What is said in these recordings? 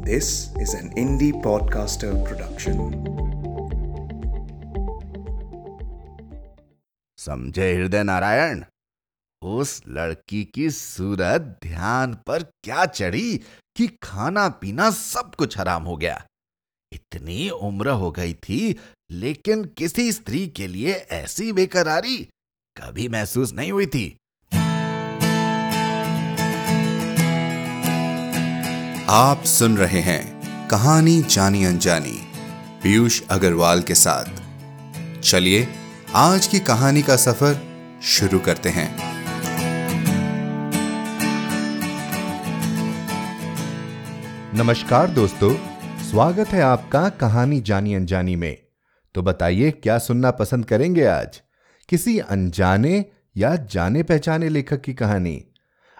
This is an indie podcaster production. समझे हृदय नारायण? उस लड़की की सूरत ध्यान पर क्या चढ़ी कि खाना पीना सब कुछ हराम हो गया। इतनी उम्र हो गई थी, लेकिन किसी स्त्री के लिए ऐसी बेकरारी कभी महसूस नहीं हुई थी। आप सुन रहे हैं कहानी जानी अनजानी, पीयूष अग्रवाल के साथ। चलिए, आज की कहानी का सफ़र शुरू करते हैं। नमस्कार दोस्तों, स्वागत है आपका कहानी जानी अनजानी में। तो बताइए, क्या सुनना पसंद करेंगे आज? किसी अनजाने या जाने पहचाने लेखक की कहानी?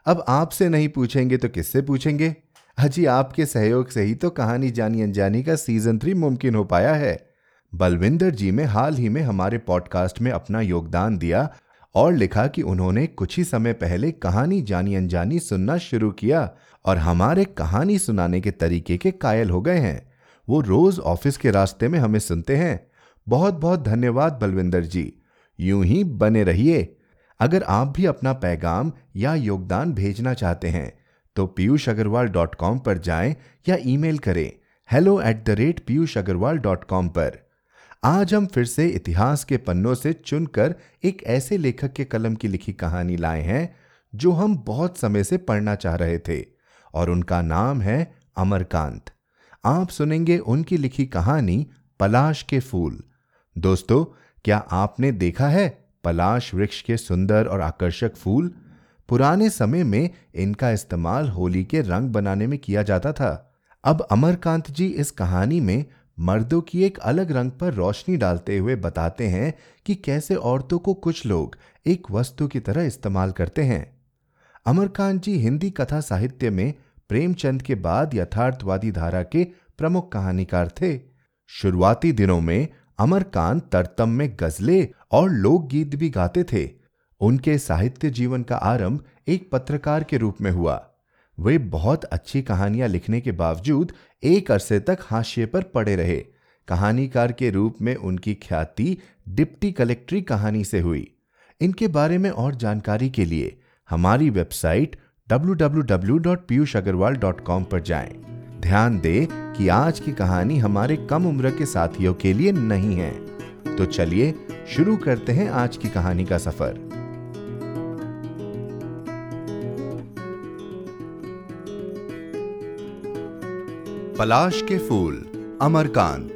अब आपसे नहीं पूछेंगे तो किससे पूछेंगे? अजी आपके सहयोग से ही तो कहानी जानी अनजानी का सीज़न थ्री मुमकिन हो पाया है। बलविंदर जी में हाल ही में हमारे पॉडकास्ट में अपना योगदान दिया और लिखा कि उन्होंने कुछ ही समय पहले कहानी जानी अनजानी सुनना शुरू किया और हमारे कहानी सुनाने के तरीके के कायल हो गए हैं। वो रोज ऑफ़िस के रास्ते में हमें सुनते हैं। बहुत बहुत धन्यवाद बलविंदर जी। यूँ ही बने रहिए। अगर आप भी अपना पैगाम या योगदान भेजना चाहते हैं तो पीयूष अग्रवाल डॉट कॉम पर जाएँ या ईमेल करें hello at the rate Piyush Agarwal dot com पर। आज हम फिर से इतिहास के पन्नों से चुनकर एक ऐसे लेखक के कलम की लिखी कहानी लाए हैं, जो हम बहुत समय से पढ़ना चाह रहे थे, और उनका नाम है अमरकांत। आप सुनेंगे उनकी लिखी कहानी पलाश के फूल। दोस्तों, क्या आपने देखा है पलाश वृक्ष के सुंदर और आकर्षक फूल? पुराने समय में इनका इस्तेमाल होली के रंग बनाने में किया जाता था। अब अमरकांत जी इस कहानी में मर्दों की एक अलग रंग पर रोशनी डालते हुए बताते हैं कि कैसे औरतों को कुछ लोग एक वस्तु की तरह इस्तेमाल करते हैं। अमरकांत जी हिंदी कथा साहित्य में प्रेमचंद के बाद यथार्थवादी धारा के प्रमुख कहानीकार थे। शुरुआती दिनों में अमरकांत तरतम में गजले और लोकगीत भी गाते थे। उनके साहित्य जीवन का आरंभ एक पत्रकार के रूप में हुआ। वे बहुत अच्छी कहानियाँ लिखने के बावजूद एक अरसे तक हाशिए पर पड़े रहे। कहानीकार के रूप में उनकी ख्याति डिप्टी कलेक्ट्री कहानी से हुई। इनके बारे में और जानकारी के लिए हमारी वेबसाइट www.piyushagarwal.com पर जाएँ। ध्यान दें कि आज की कहानी हमारे कम उम्र के साथियों के लिए नहीं है। तो चलिए शुरू करते हैं आज की कहानी का सफ़र। पलाश के फूल, अमरकांत।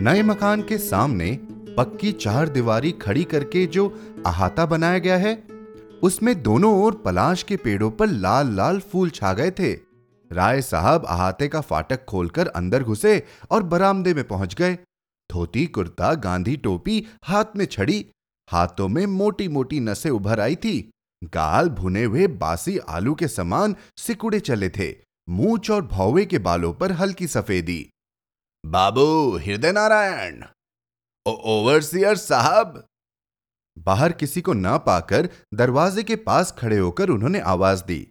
नए मकान के सामने पक्की चार दीवारी खड़ी करके जो अहाता बनाया गया है, उसमें दोनों ओर पलाश के पेड़ों पर लाल लाल फूल छा गए थे। राय साहब अहाते का फाटक खोलकर अंदर घुसे और बरामदे में पहुँच गए। धोती, कुर्ता, गांधी टोपी हाथ में छड़ी, हाथों में मोटी मोटी नसें उभर आई थी। गाल भुने हुए बासी आलू के समान सिकुड़े चले थे। मूछ और भौवे के बालों पर हल्की सफेदी। बाबू हृदय नारायण ओवरसियर साहब। बाहर किसी को ना पाकर दरवाजे के पास खड़े होकर उन्होंने आवाज़ दी।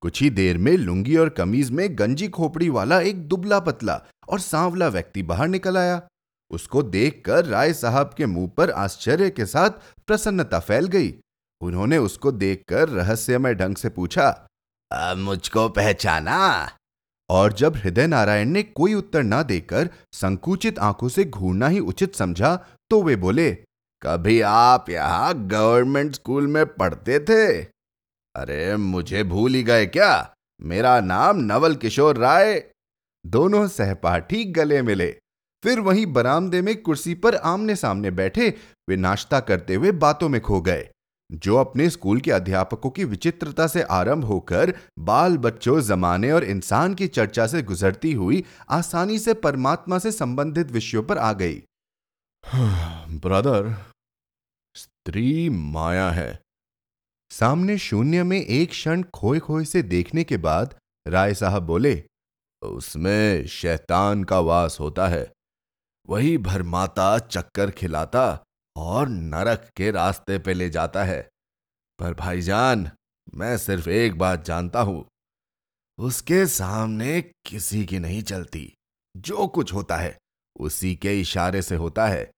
कुछ ही देर में लुंगी और कमीज में गंजी खोपड़ी वाला एक दुबला पतला और सांवला व्यक्ति बाहर निकल आया। उसको देखकर राय साहब के मुँह पर आश्चर्य के साथ प्रसन्नता फैल गई। उन्होंने उसको देखकर रहस्यमय ढंग से पूछा मुझको पहचाना। और जब हृदय नारायण ने कोई उत्तर ना देकर संकुचित आँखों से घूरना ही उचित समझा तो वे बोले, कभी आप यहाँ गवर्नमेंट स्कूल में पढ़ते थे? अरे, मुझे भूल ही गए क्या? मेरा नाम नवल किशोर राय. दोनों सहपाठी गले मिले। फिर वहीं बरामदे में कुर्सी पर आमने सामने बैठे, वे नाश्ता करते हुए बातों में खो गए। जो अपने स्कूल के अध्यापकों की विचित्रता से आरंभ होकर बाल बच्चों जमाने और इंसान की चर्चा से गुजरती हुई आसानी से परमात्मा से संबंधित विषयों पर आ गई। ब्रदर स्त्री माया है। सामने शून्य में एक क्षण खोए खोए से देखने के बाद राय साहब बोले उसमें शैतान का वास होता है। वही भरमाता चक्कर खिलाता और नरक के रास्ते पे ले जाता है। पर भाईजान, मैं सिर्फ़ एक बात जानता हूँ। उसके सामने किसी की नहीं चलती। जो कुछ होता है, उसी के इशारे से होता है।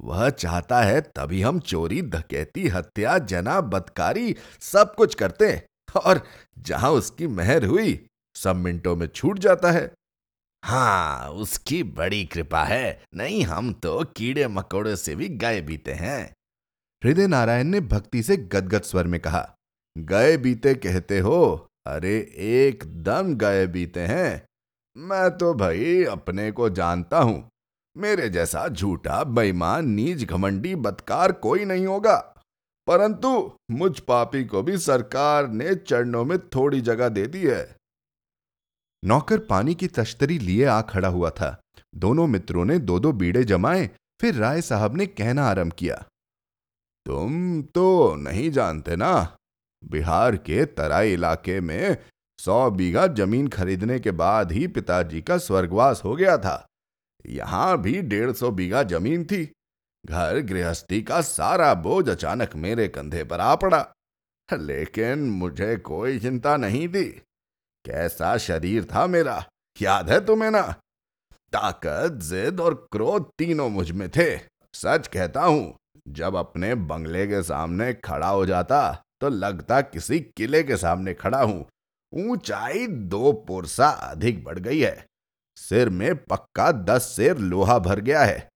वह चाहता है तभी हम चोरी, धकेती, हत्या जना बदकारी सब कुछ करते और जहाँ उसकी मेहर हुई, सब मिनटों में छूट जाता है। हाँ उसकी बड़ी कृपा है। नहीं, हम तो कीड़े मकोड़े से भी गए बीते हैं। हृदय नारायण ने भक्ति से गदगद स्वर में कहा गए बीते कहते हो? अरे, एकदम गए बीते हैं। मैं तो भाई अपने को जानता हूँ। मेरे जैसा झूठा, बेईमान, नीच, घमंडी, बदकार कोई नहीं होगा। परंतु मुझ पापी को भी सरकार ने चरणों में थोड़ी जगह दे दी है। नौकर पानी की तश्तरी लिए आ खड़ा हुआ था। दोनों मित्रों ने दो दो बीड़े जमाए, फिर राय साहब ने कहना आरंभ किया, तुम तो नहीं जानते ना, बिहार के तराई इलाके में सौ बीघा ज़मीन खरीदने के बाद ही पिताजी का स्वर्गवास हो गया था। यहाँ भी डेढ़ सौ बीघा ज़मीन थी। घर गृहस्थी का सारा बोझ अचानक मेरे कंधे पर आ पड़ा, लेकिन मुझे कोई चिंता नहीं थी। कैसा शरीर था मेरा? याद है तुम्हें ना? ताकत, जिद और क्रोध तीनों मुझमें थे। सच कहता हूँ, जब अपने बंगले के सामने खड़ा हो जाता तो लगता किसी किले के सामने खड़ा हूँ। ऊंचाई दो पुरसा अधिक बढ़ गई है। सिर में पक्का दस शेर लोहा भर गया है।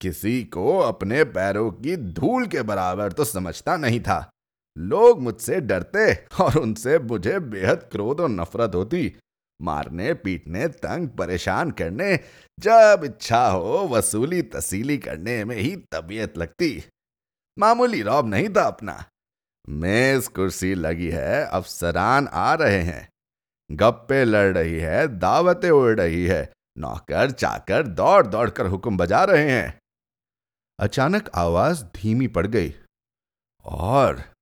किसी को अपने पैरों की धूल के बराबर तो समझता नहीं था। लोग मुझसे डरते और उनसे मुझे बेहद क्रोध और नफरत होती। मारने, पीटने, तंग, परेशान करने, जब इच्छा हो वसूली तसीली करने में ही तबीयत लगती। मामूली रौब नहीं था अपना। मेज कुर्सी लगी है, अफसरान आ रहे हैं। गप्पे लड़ रही है, दावतें उड़ रही है, नौकर, चाकर दौड़ दौड़ कर हुक्म बजा रहे हैं। अचानक आवाज़ धीमी पड़ गई। और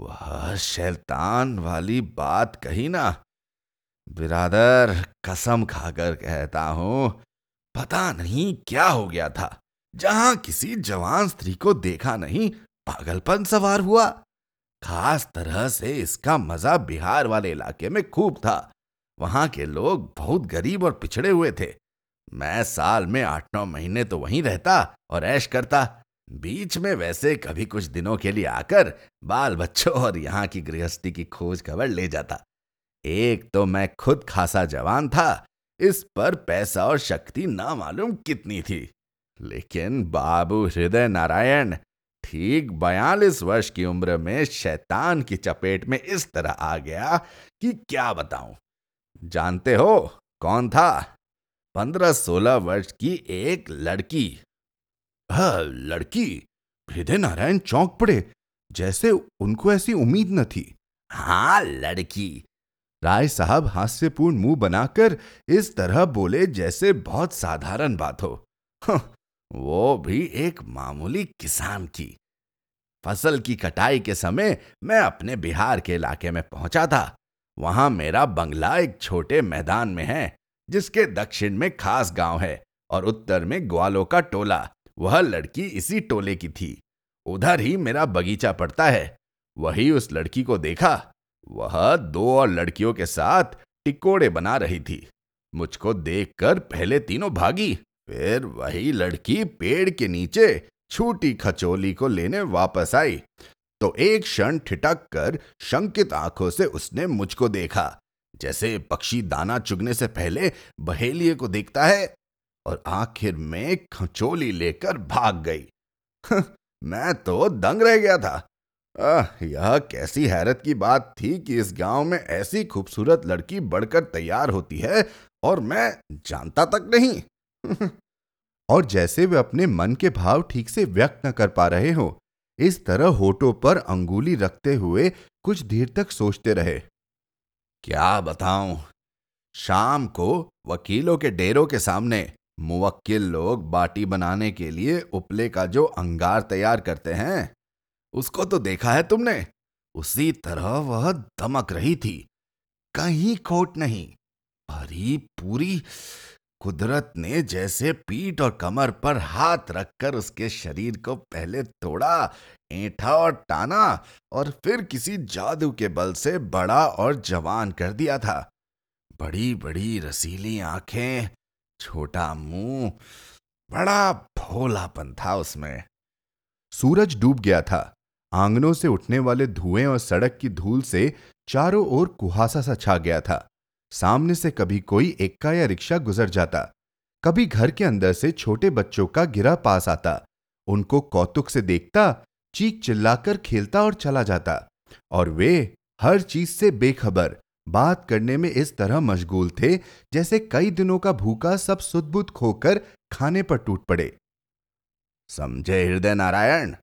वह शैतान वाली बात कही ना। बिरादर, कसम खाकर कहता हूँ, पता नहीं क्या हो गया था। जहाँ किसी जवान स्त्री को देखा नहीं, पागलपन सवार हुआ। खास तरह से इसका मज़ा बिहार वाले इलाके में खूब था। वहाँ के लोग बहुत गरीब और पिछड़े हुए थे। मैं साल में आठ नौ महीने तो वहीं रहता और ऐश करता। बीच में वैसे कभी कुछ दिनों के लिए आकर बाल बच्चों और यहाँ की गृहस्थी की खोज खबर ले जाता। एक तो मैं खुद खासा जवान था, इस पर पैसा और शक्ति ना मालूम कितनी थी। लेकिन बाबू हृदय नारायण, ठीक बयालीस वर्ष की उम्र में शैतान की चपेट में इस तरह आ गया कि क्या बताऊँ? जानते हो कौन था? पंद्रह सोलह वर्ष की एक लड़की। हाँ लड़की। हृदय नारायण चौंक पड़े, जैसे उनको ऐसी उम्मीद न थी। हाँ लड़की। राय साहब हास्यपूर्ण मुँह बनाकर इस तरह बोले जैसे बहुत साधारण बात हो, वो भी एक मामूली किसान की। फ़सल की कटाई के समय मैं अपने बिहार के इलाके में पहुँचा था। वहाँ मेरा बंगला एक छोटे मैदान में है, जिसके दक्षिण में खास गाँव है और उत्तर में ग्वालों का टोला। वह लड़की इसी टोले की थी। उधर ही मेरा बगीचा पड़ता है। वही उस लड़की को देखा। वह दो और लड़कियों के साथ टिकोड़े बना रही थी। मुझको देखकर पहले तीनों भागी, फिर वही लड़की पेड़ के नीचे छूटी खचोली को लेने वापस आई। तो एक क्षण ठिटक कर शंकित आँखों से उसने मुझको देखा। जैसे पक्षी दाना चुगने से पहले बहेलिए को देखता है और आखिर में खचोली लेकर भाग गई। मैं तो दंग रह गया था। आ, यह कैसी हैरत की बात थी कि इस गाँव में ऐसी खूबसूरत लड़की बढ़कर तैयार होती है और मैं जानता तक नहीं। और जैसे वे अपने मन के भाव ठीक से व्यक्त न कर पा रहे हो इस तरह होठों पर अंगुली रखते हुए कुछ देर तक सोचते रहे। क्या बताऊँ? शाम को वकीलों के डेरों के सामने मुवक्किल लोग बाटी बनाने के लिए उपले का जो अंगार तैयार करते हैं, उसको तो देखा है तुमने? उसी तरह वह दमक रही थी। कहीं खोट नहीं भरी पूरी कुदरत ने जैसे पीठ और कमर पर हाथ रखकर उसके शरीर को पहले तोड़ा, ऐठा और टाना, और फिर किसी जादू के बल से बड़ा और जवान कर दिया था। बड़ी बड़ी रसीली आँखें छोटा मुँह, बड़ा भोलापन था उसमें। सूरज डूब गया था। आंगनों से उठने वाले धुएँ और सड़क की धूल से चारों ओर कुहासा सा छा गया था। सामने से कभी कोई एक्का या रिक्शा गुजर जाता। कभी घर के अंदर से छोटे बच्चों का गिरा पास आता। उनको कौतुक से देखता, चीख चिल्लाकर खेलता और चला जाता। और वे हर चीज़ से बेखबर बात करने में इस तरह मशगूल थे, जैसे कई दिनों का भूखा सब सुदबुद खोकर खाने पर टूट पड़े। समझे हृदय नारायण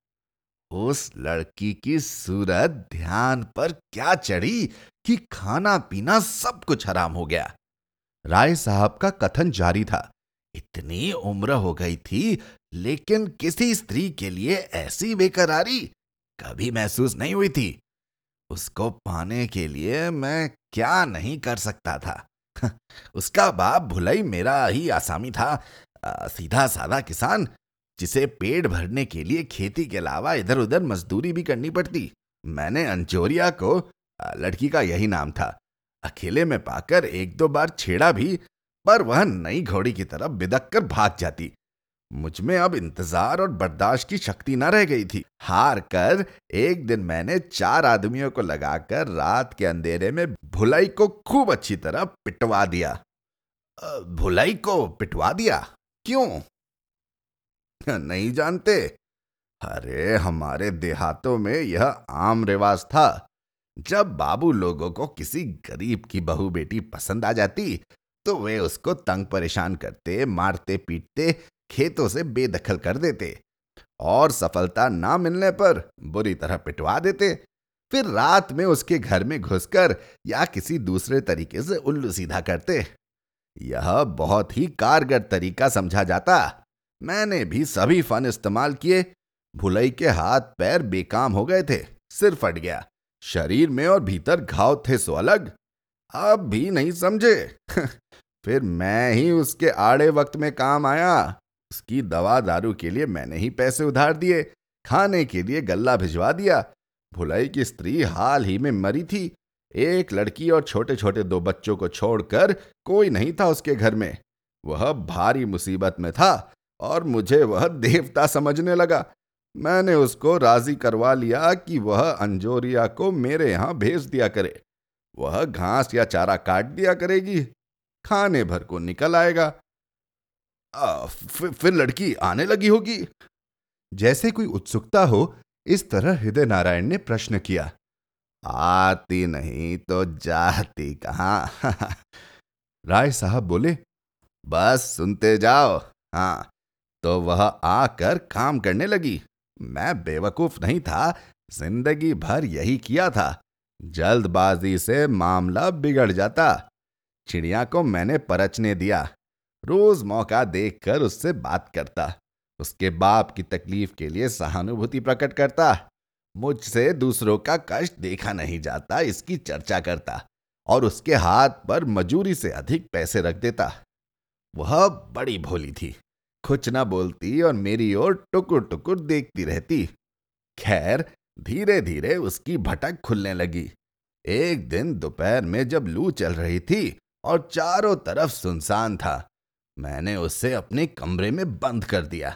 उस लड़की की सूरत ध्यान पर क्या चढ़ी कि खाना पीना सब कुछ हराम हो गया। राय साहब का कथन जारी था। इतनी उम्र हो गई थी, लेकिन किसी स्त्री के लिए ऐसी बेकरारी कभी महसूस नहीं हुई थी। उसको पाने के लिए मैं क्या नहीं कर सकता था। उसका बाप भुलई मेरा ही आसामी था। सीधा साधा किसान, जिसे पेट भरने के लिए खेती के अलावा इधर उधर मजदूरी भी करनी पड़ती। मैंने अंजोरिया को लड़की का यही नाम था। अकेले में पाकर एक दो बार छेड़ा भी, पर वह नई घोड़ी की तरफ़ बिदक कर भाग जाती। मुझमें अब इंतज़ार और बर्दाश्त की शक्ति न रह गई थी। हार कर एक दिन मैंने चार आदमियों को लगाकर रात के अंधेरे में भुलाई को खूब अच्छी तरह पिटवा दिया। भुलाई को पिटवा दिया? क्यों? नहीं जानते। अरे, हमारे देहातों में यह आम रिवाज था। जब बाबू लोगों को किसी गरीब की बहू बेटी पसंद आ जाती तो वे उसको तंग परेशान करते, मारते, पीटते खेतों से बेदखल कर देते और सफलता ना मिलने पर बुरी तरह पिटवा देते। फिर रात में उसके घर में घुसकर या किसी दूसरे तरीके से उल्लू सीधा करते। यह बहुत ही कारगर तरीका समझा जाता। मैंने भी सभी फन इस्तेमाल किए। भुलई के हाथ पैर बेकाम हो गए थे। सिर फट गया। शरीर में और भीतर घाव थे सो अलग। अब भी नहीं समझे। फिर मैं ही उसके आड़े वक्त में काम आया। उसकी दवा दारू के लिए मैंने ही पैसे उधार दिए, खाने के लिए गल्ला भिजवा दिया। भुलाई की स्त्री हाल ही में मरी थी। एक लड़की और छोटे छोटे दो बच्चों को छोड़कर कोई नहीं था उसके घर में। वह भारी मुसीबत में था और मुझे वह देवता समझने लगा। मैंने उसको राज़ी करवा लिया कि वह अंजोरिया को मेरे यहाँ भेज दिया करे। वह घास या चारा काट दिया करेगी। खाने भर को निकल आएगा। फिर लड़की आने लगी होगी। जैसे कोई उत्सुकता हो, इस तरह हृदय नारायण ने प्रश्न किया। आती नहीं तो जाती कहाँ? राय साहब बोले, बस सुनते जाओ। हाँ तो वह आकर काम करने लगी। मैं बेवकूफ़ नहीं था, ज़िंदगी भर यही किया था। जल्दबाजी से मामला बिगड़ जाता। चिड़िया को मैंने परचने दिया। रोज मौका देखकर उससे बात करता, उसके बाप की तकलीफ़ के लिए सहानुभूति प्रकट करता, मुझसे दूसरों का कष्ट देखा नहीं जाता, इसकी चर्चा करता और उसके हाथ पर मजूरी से अधिक पैसे रख देता। वह बड़ी भोली थी, कुछ ना बोलती और मेरी ओर टुकुर टुकुर देखती रहती। खैर धीरे धीरे उसकी भटक खुलने लगी। एक दिन दोपहर में जब लू चल रही थी और चारों तरफ़ सुनसान था मैंने उसे अपने कमरे में बंद कर दिया।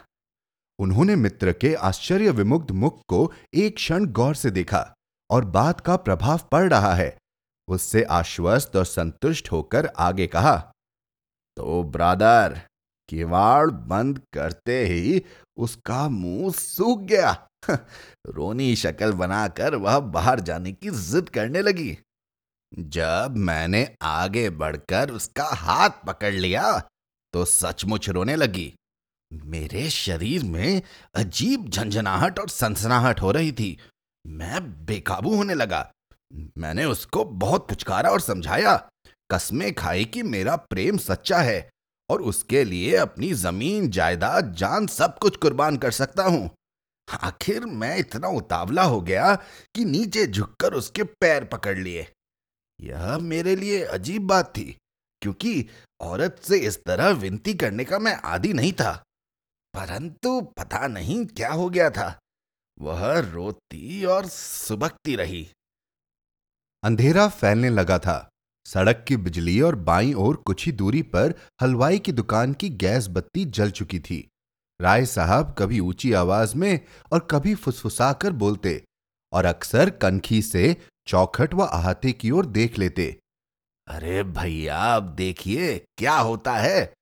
उन्होंने मित्र के आश्चर्य विमुग्ध मुख को एक क्षण गौर से देखा और बात का प्रभाव पड़ रहा है। उससे आश्वस्त और संतुष्ट होकर आगे कहा तो ब्रादर, किवाड़ बंद करते ही उसका मुँह सूख गया। रोनी शक्ल बनाकर वह बाहर जाने की जिद करने लगी। जब मैंने आगे बढ़कर उसका हाथ पकड़ लिया तो सचमुच रोने लगी। मेरे शरीर में अजीब झंझनाहट और सनसनाहट हो रही थी। मैं बेकाबू होने लगा। मैंने उसको बहुत पुचकारा और समझाया, कस्में खाई कि मेरा प्रेम सच्चा है और उसके लिए अपनी ज़मीन, जायदाद, जान सब कुछ कुर्बान कर सकता हूँ। आखिर मैं इतना उतावला हो गया कि नीचे झुककर उसके पैर पकड़ लिए। यह मेरे लिए अजीब बात थी। क्योंकि औरत से इस तरह विनती करने का मैं आदि नहीं था। परंतु पता नहीं क्या हो गया था। वह रोती और सुबकती रही। अंधेरा फैलने लगा था। सड़क की बिजली और बाई ओर कुछ ही दूरी पर हलवाई की दुकान की गैस बत्ती जल चुकी थी। राय साहब कभी ऊँची आवाज़ में और कभी फुसफुसाकर बोलते और अक्सर कनखी से चौखट व अहाते की ओर देख लेते। अरे भैया, अब देखिए क्या होता है।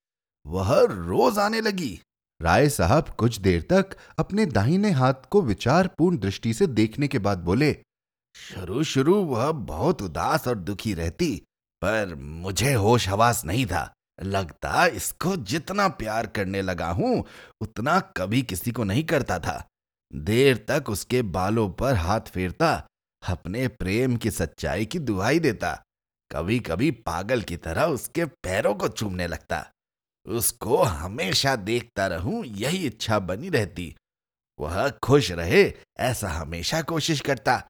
वह रोज आने लगी। राय साहब कुछ देर तक अपने दाहिने हाथ को विचारपूर्ण दृष्टि से देखने के बाद बोले, शुरू शुरू वह बहुत उदास और दुखी रहती, पर मुझे होश हवास नहीं था। लगता इसको जितना प्यार करने लगा हूँ, उतना कभी किसी को नहीं करता था। देर तक उसके बालों पर हाथ फेरता, अपने प्रेम की सच्चाई की दुहाई देता कभी कभी पागल की तरह उसके पैरों को चूमने लगता। उसको हमेशा देखता रहूँ, यही इच्छा बनी रहती। वह खुश रहे, ऐसा हमेशा कोशिश करता।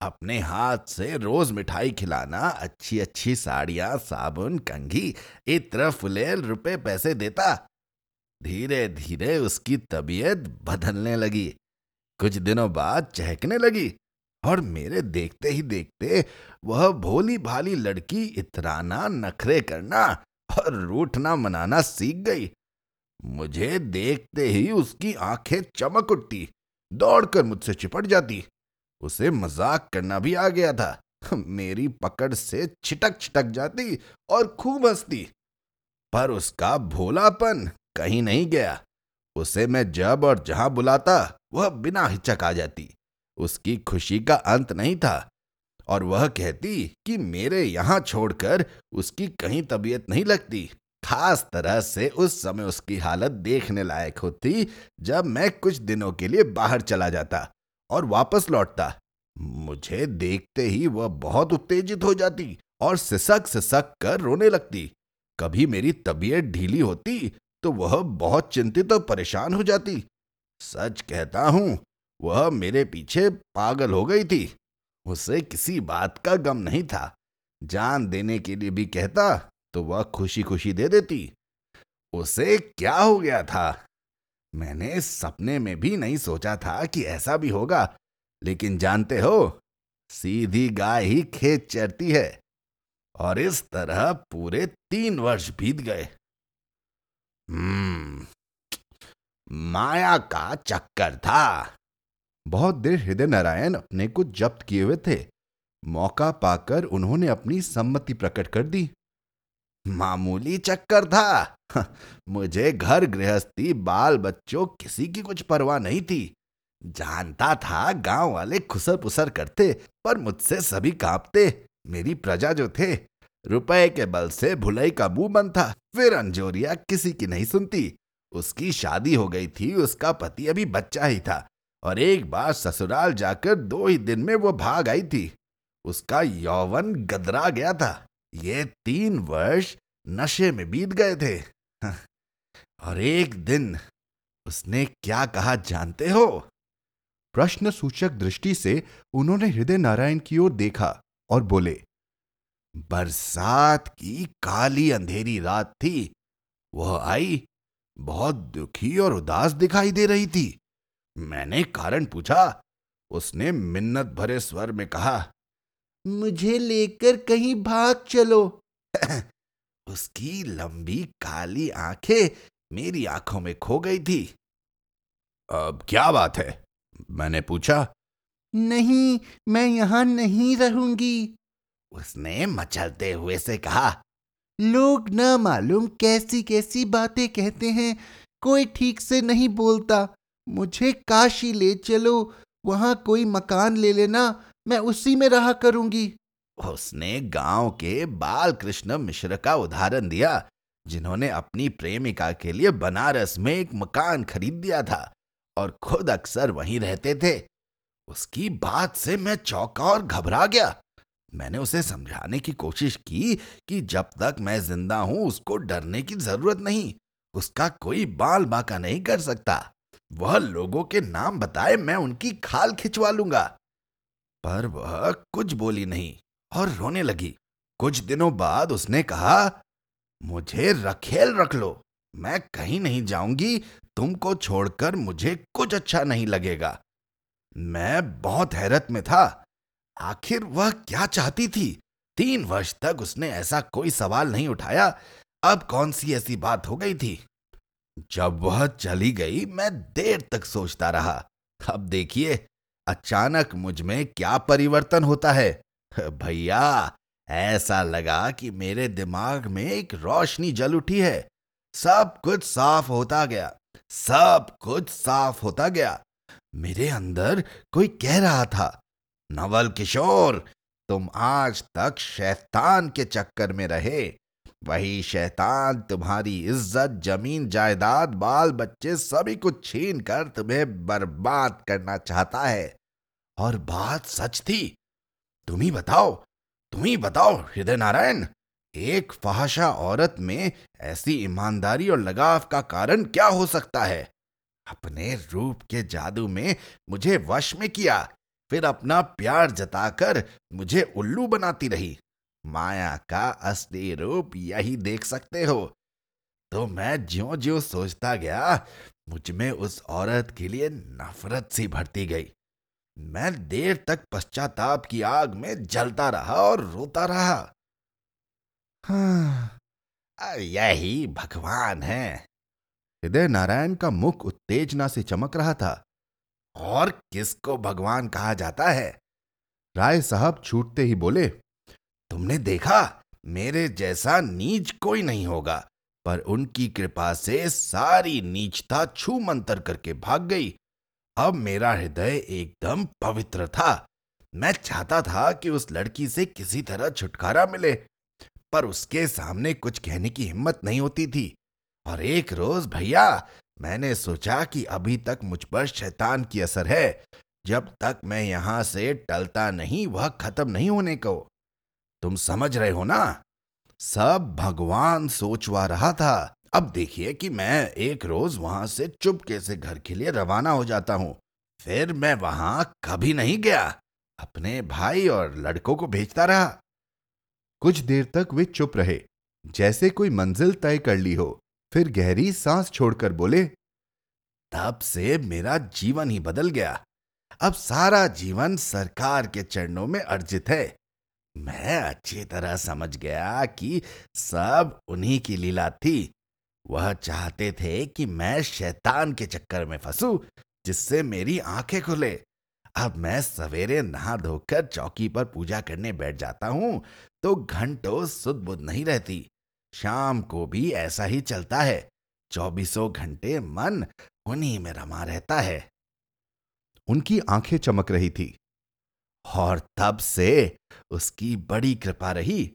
अपने हाथ से रोज मिठाई खिलाना अच्छी अच्छी साड़ियाँ, साबुन, कंघी इत्र फुलेल रुपए पैसे देता। धीरे धीरे उसकी तबीयत बदलने लगी। कुछ दिनों बाद चहकने लगी। और मेरे देखते ही देखते वह भोली भाली लड़की इतराना, नखरे करना और रूठना, मनाना सीख गई। मुझे देखते ही उसकी आँखें चमक उठती, दौड़कर मुझसे चिपट जाती। उसे मज़ाक करना भी आ गया था। मेरी पकड़ से छिटक छिटक जाती और खूब हंसती। पर उसका भोलापन कहीं नहीं गया। उसे मैं जब और जहाँ बुलाता, वह बिना हिचक आ जाती। उसकी खुशी का अंत नहीं था। और वह कहती कि मेरे यहाँ छोड़कर उसकी कहीं तबीयत नहीं लगती। खास तरह से उस समय उसकी हालत देखने लायक होती जब मैं कुछ दिनों के लिए बाहर चला जाता और वापस लौटता। मुझे देखते ही वह बहुत उत्तेजित हो जाती और सिसक सिसक कर रोने लगती। कभी मेरी तबीयत ढीली होती तो वह बहुत चिंतित और परेशान हो जाती। सच कहता हूँ वह मेरे पीछे पागल हो गई थी। उसे किसी बात का गम नहीं था। जान देने के लिए भी कहता तो वह खुशी खुशी दे देती। उसे क्या हो गया था? मैंने सपने में भी नहीं सोचा था कि ऐसा भी होगा, लेकिन जानते हो, सीधी गाय ही खेत चरती है, और इस तरह पूरे तीन वर्ष बीत गए। हम्म माया का चक्कर था। बहुत देर हृदय नारायण अपने को जब्त किए हुए थे। मौका पाकर उन्होंने अपनी सम्मति प्रकट कर दी। मामूली चक्कर था। मुझे घर गृहस्थी बाल बच्चों किसी की कुछ परवाह नहीं थी। जानता था गाँव वाले खुसर पुसर करते, पर मुझसे सभी कांपते। मेरी प्रजा जो थे, रुपए के बल से भुलई का मुँह बंद था। फिर अंजोरिया किसी की नहीं सुनती। उसकी शादी हो गई थी, उसका पति अभी बच्चा ही था। और एक बार ससुराल जाकर दो ही दिन में वो भाग आई थी। उसका यौवन गदरा गया था। ये तीन वर्ष नशे में बीत गए थे। और एक दिन उसने क्या कहा जानते हो? प्रश्न सूचक दृष्टि से उन्होंने हृदय नारायण की ओर देखा और बोले, बरसात की काली अंधेरी रात थी। वह आई, बहुत दुखी और उदास दिखाई दे रही थी। मैंने कारण पूछा। उसने मिन्नत भरे स्वर में कहा, मुझे लेकर कहीं भाग चलो। उसकी लंबी काली आँखें मेरी आँखों में खो गई थी। अब क्या बात है? मैंने पूछा। नहीं, मैं यहाँ नहीं रहूँगी। उसने मचलते हुए से कहा, लोग न मालूम कैसी कैसी बातें कहते हैं, कोई ठीक से नहीं बोलता। मुझे काशी ले चलो, वहाँ कोई मकान ले लेना, मैं उसी में रहा करूँगी। उसने गाँव के बाल कृष्ण मिश्र का उदाहरण दिया, जिन्होंने अपनी प्रेमिका के लिए बनारस में एक मकान खरीद दिया था और खुद अक्सर वहीं रहते थे। उसकी बात से मैं चौंका और घबरा गया। मैंने उसे समझाने की कोशिश की कि जब तक मैं ज़िंदा हूँ, उसको डरने की ज़रूरत नहीं, उसका कोई बाल बाका नहीं कर सकता। वह लोगों के नाम बताए मैं उनकी खाल खिंचवा लूँगा। पर वह कुछ बोली नहीं और रोने लगी। कुछ दिनों बाद उसने कहा, मुझे रखेल रख लो, मैं कहीं नहीं जाऊँगी, तुमको छोड़कर मुझे कुछ अच्छा नहीं लगेगा। मैं बहुत हैरत में था। आखिर वह क्या चाहती थी? तीन वर्ष तक उसने ऐसा कोई सवाल नहीं उठाया। अब कौन सी ऐसी बात हो गई थी? जब वह चली गई, मैं देर तक सोचता रहा। अब देखिए, अचानक मुझमें क्या परिवर्तन होता है। भैया, ऐसा लगा कि मेरे दिमाग में एक रोशनी जल उठी है। सब कुछ साफ़ होता गया। सब कुछ साफ़ होता गया। मेरे अंदर कोई कह रहा था, नवल किशोर, तुम आज तक शैतान के चक्कर में रहे। वही शैतान, तुम्हारी इज़्ज़त, ज़मीन, जायदाद, बाल, बच्चे, सभी कुछ छीन कर तुम्हें बर्बाद करना चाहता है। और बात सच थी। तुम ही बताओ, तुम ही बताओ हृदय नारायण एक फहाशा औरत में ऐसी ईमानदारी और लगाव का कारण क्या हो सकता है? अपने रूप के जादू में मुझे वश में किया, फिर अपना प्यार जताकर मुझे उल्लू बनाती रही। माया का असली रूप यही देख सकते हो। तो मैं ज्यो ज्यो सोचता गया, मुझमें उस औरत के लिए नफरत सी भरती गई। मैं देर तक पश्चाताप की आग में जलता रहा और रोता रहा। हाँ यही भगवान है। हृदय नारायण का मुख उत्तेजना से चमक रहा था। और किसको भगवान कहा जाता है? राय साहब छूटते ही बोले तुमने देखा, मेरे जैसा नीच कोई नहीं होगा। पर उनकी कृपा से सारी नीचता छू मंतर करके भाग गई। अब मेरा हृदय एकदम पवित्र था। मैं चाहता था कि उस लड़की से किसी तरह छुटकारा मिले, पर उसके सामने कुछ कहने की हिम्मत नहीं होती थी। और एक रोज, भैया, मैंने सोचा कि अभी तक मुझ पर शैतान की असर है। जब तक मैं यहाँ से टलता नहीं, वह खत्म नहीं होने को। तुम समझ रहे हो ना? सब भगवान सोचवा रहा था। अब देखिए कि मैं एक रोज वहाँ से चुपके से घर के लिए रवाना हो जाता हूँ। फिर मैं वहाँ कभी नहीं गया। अपने भाई और लड़कों को भेजता रहा। कुछ देर तक वे चुप रहे। जैसे कोई मंजिल तय कर ली हो, फिर गहरी सांस छोड़कर बोले, तब से मेरा जीवन ही बदल गया। अब सारा जीवन सरकार के चरणों में अर्जित है। मैं अच्छी तरह समझ गया कि सब उन्हीं की लीला थी। वह चाहते थे कि मैं शैतान के चक्कर में फंसू, जिससे मेरी आँखें खुले। अब मैं सवेरे नहा धोकर चौकी पर पूजा करने बैठ जाता हूँ तो घंटों सुध बुध नहीं रहती। शाम को भी ऐसा ही चलता है। चौबीसों घंटे मन उन्हीं में रमा रहता है। उनकी आँखें चमक रही थी। और तब से उसकी बड़ी कृपा रही।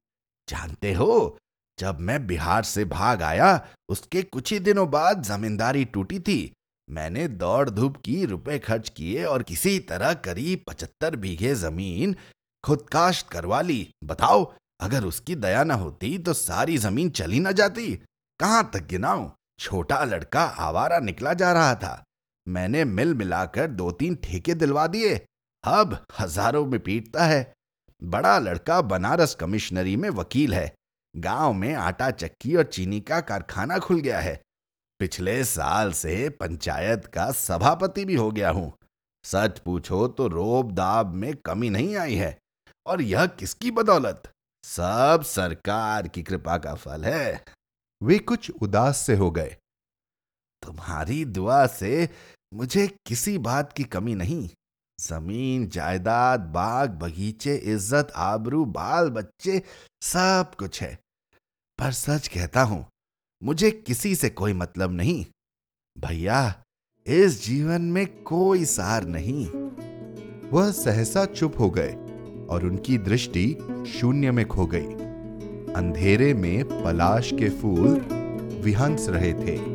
जानते हो, जब मैं बिहार से भाग आया, उसके कुछ ही दिनों बाद जमींदारी टूटी थी। मैंने दौड़ धूप की, रुपए खर्च किए और किसी तरह करीब पचहत्तर बीघे ज़मीन खुद काश्त करवा ली। बताओ, अगर उसकी दया न होती तो सारी ज़मीन चली न जाती। कहाँ तक गिनाऊं? छोटा लड़का आवारा निकला जा रहा था। मैंने मिल मिलाकर दो तीन ठेके दिलवा दिए। अब हज़ारों में पीटता है। बड़ा लड़का बनारस कमिश्नरी में वकील है। गाँव में आटा चक्की और चीनी का कारखाना खुल गया है। पिछले साल से पंचायत का सभापति भी हो गया हूँ। सच पूछो तो रोब दाब में कमी नहीं आई है। और यह किसकी बदौलत? सब सरकार की कृपा का फल है। वे कुछ उदास से हो गए। तुम्हारी दुआ से मुझे किसी बात की कमी नहीं। ज़मीन, जायदाद, बाग, बगीचे, इज़्ज़त, आबरू, बाल, बच्चे, सब कुछ है। पर सच कहता हूँ, मुझे किसी से कोई मतलब नहीं। भैया, इस जीवन में कोई सार नहीं। वह सहसा चुप हो गए और उनकी दृष्टि शून्य में खो गई। अंधेरे में पलाश के फूल विहंस रहे थे।